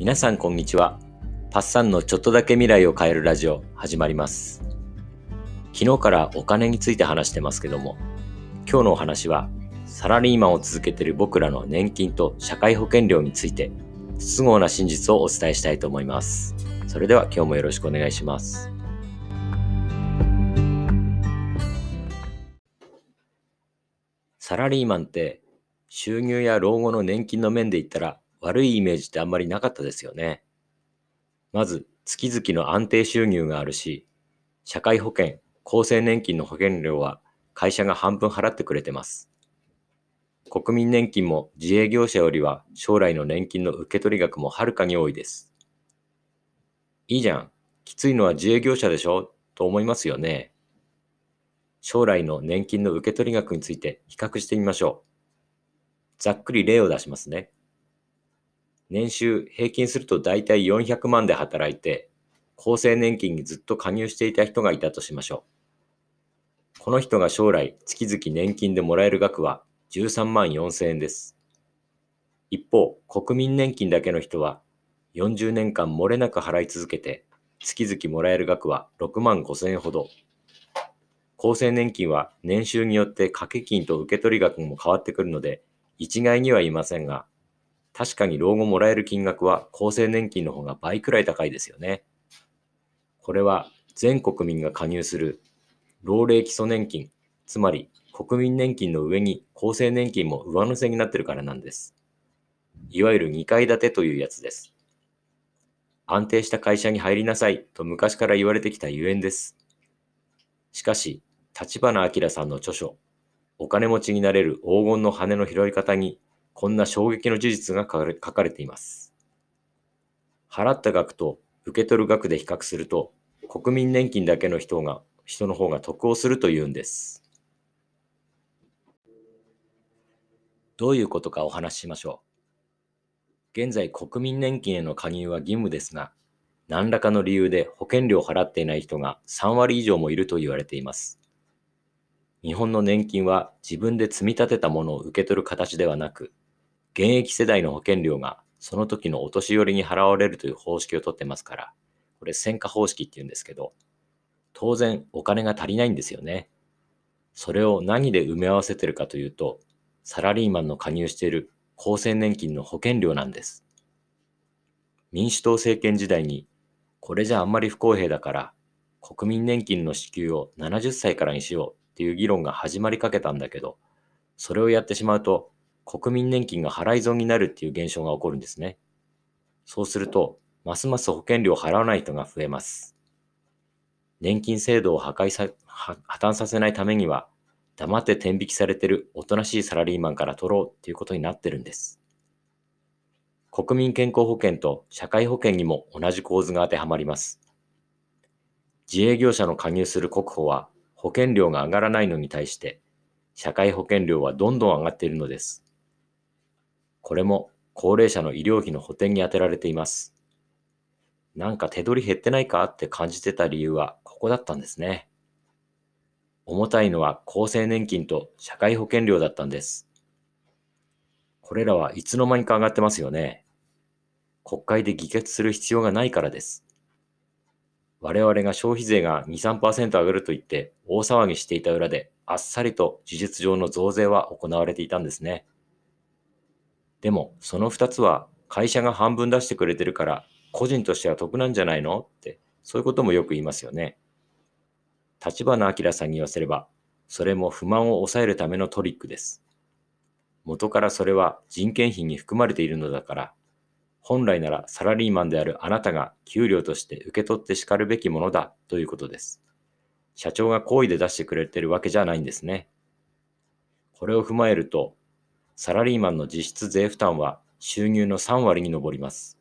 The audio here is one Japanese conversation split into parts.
皆さんこんにちは。パッサンのちょっとだけ未来を変えるラジオ始まります。昨日からお金について話してますけども、今日のお話はサラリーマンを続けている僕らの年金と社会保険料について、不都合な真実をお伝えしたいと思います。それでは今日もよろしくお願いします。サラリーマンって収入や老後の年金の面で言ったら悪いイメージってあんまりなかったですよね。まず月々の安定収入があるし、社会保険、厚生年金の保険料は会社が半分払ってくれてます。国民年金も自営業者よりは将来の年金の受け取り額もはるかに多いです。いいじゃん。きついのは自営業者でしょ？と思いますよね。将来の年金の受け取り額について比較してみましょう。ざっくり例を出しますね。年収平均すると大体400万で働いて、厚生年金にずっと加入していた人がいたとしましょう。この人が将来月々年金でもらえる額は13万4千円です。一方、国民年金だけの人は40年間漏れなく払い続けて、月々もらえる額は6万5千円ほど。厚生年金は年収によって掛け金と受け取り額も変わってくるので、一概には言いませんが、確かに老後もらえる金額は厚生年金の方が倍くらい高いですよね。これは全国民が加入する老齢基礎年金、つまり国民年金の上に厚生年金も上乗せになってるからなんです。いわゆる2階建てというやつです。安定した会社に入りなさいと昔から言われてきたゆえんです。しかし、立花明さんの著書、お金持ちになれる黄金の羽の拾い方に、こんな衝撃の事実が書かれ書かれています。払った額と受け取る額で比較すると、国民年金だけの人が、人の方が得をするというんです。どういうことかお話ししましょう。現在、国民年金への加入は義務ですが、何らかの理由で保険料を払っていない人が3割以上もいると言われています。日本の年金は自分で積み立てたものを受け取る形ではなく、現役世代の保険料がその時のお年寄りに払われるという方式をとってますから、これ戦果方式って言うんですけど、当然お金が足りないんですよね。それを何で埋め合わせてるかというと、サラリーマンの加入している厚生年金の保険料なんです。民主党政権時代に、これじゃあんまり不公平だから、国民年金の支給を70歳からにしようっていう議論が始まりかけたんだけど、それをやってしまうと、国民年金が払い損になるっていう現象が起こるんですね。そうすると、ますます保険料を払わない人が増えます。年金制度を破壊さ、破綻させないためには、黙って天引きされてるおとなしいサラリーマンから取ろうっていうことになってるんです。国民健康保険と社会保険にも同じ構図が当てはまります。自営業者の加入する国保は保険料が上がらないのに対して、社会保険料はどんどん上がっているのです。これも高齢者の医療費の補填に充てられています。なんか手取り減ってないかって感じてた理由はここだったんですね。重たいのは厚生年金と社会保険料だったんです。これらはいつの間にか上がってますよね。国会で議決する必要がないからです。我々が消費税が2、3%上がると言って大騒ぎしていた裏であっさりと事実上の増税は行われていたんですね。でもその2つは会社が半分出してくれてるから個人としては得なんじゃないの？ってそういうこともよく言いますよね。立花明さんに言わせればそれも不満を抑えるためのトリックです。元からそれは人件費に含まれているのだから本来ならサラリーマンであるあなたが給料として受け取って叱るべきものだということです。社長が好意で出してくれてるわけじゃないんですね。これを踏まえると、サラリーマンの実質税負担は収入の3割に上ります。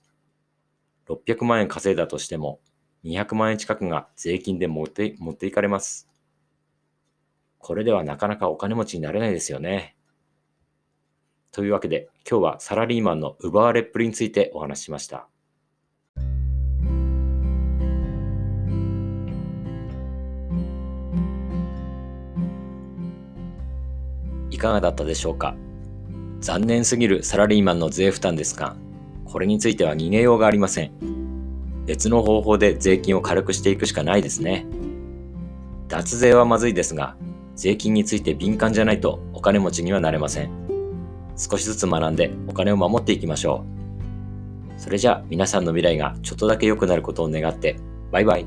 600万円稼いだとしても、200万円近くが税金で持って持っていかれます。これではなかなかお金持ちになれないですよね。というわけで、今日はサラリーマンの奪われっぷりについてお話ししました。いかがだったでしょうか？残念すぎるサラリーマンの税負担ですが、これについては逃げようがありません。別の方法で税金を軽くしていくしかないですね。脱税はまずいですが、税金について敏感じゃないとお金持ちにはなれません。少しずつ学んでお金を守っていきましょう。それじゃあ皆さんの未来がちょっとだけ良くなることを願って、バイバイ。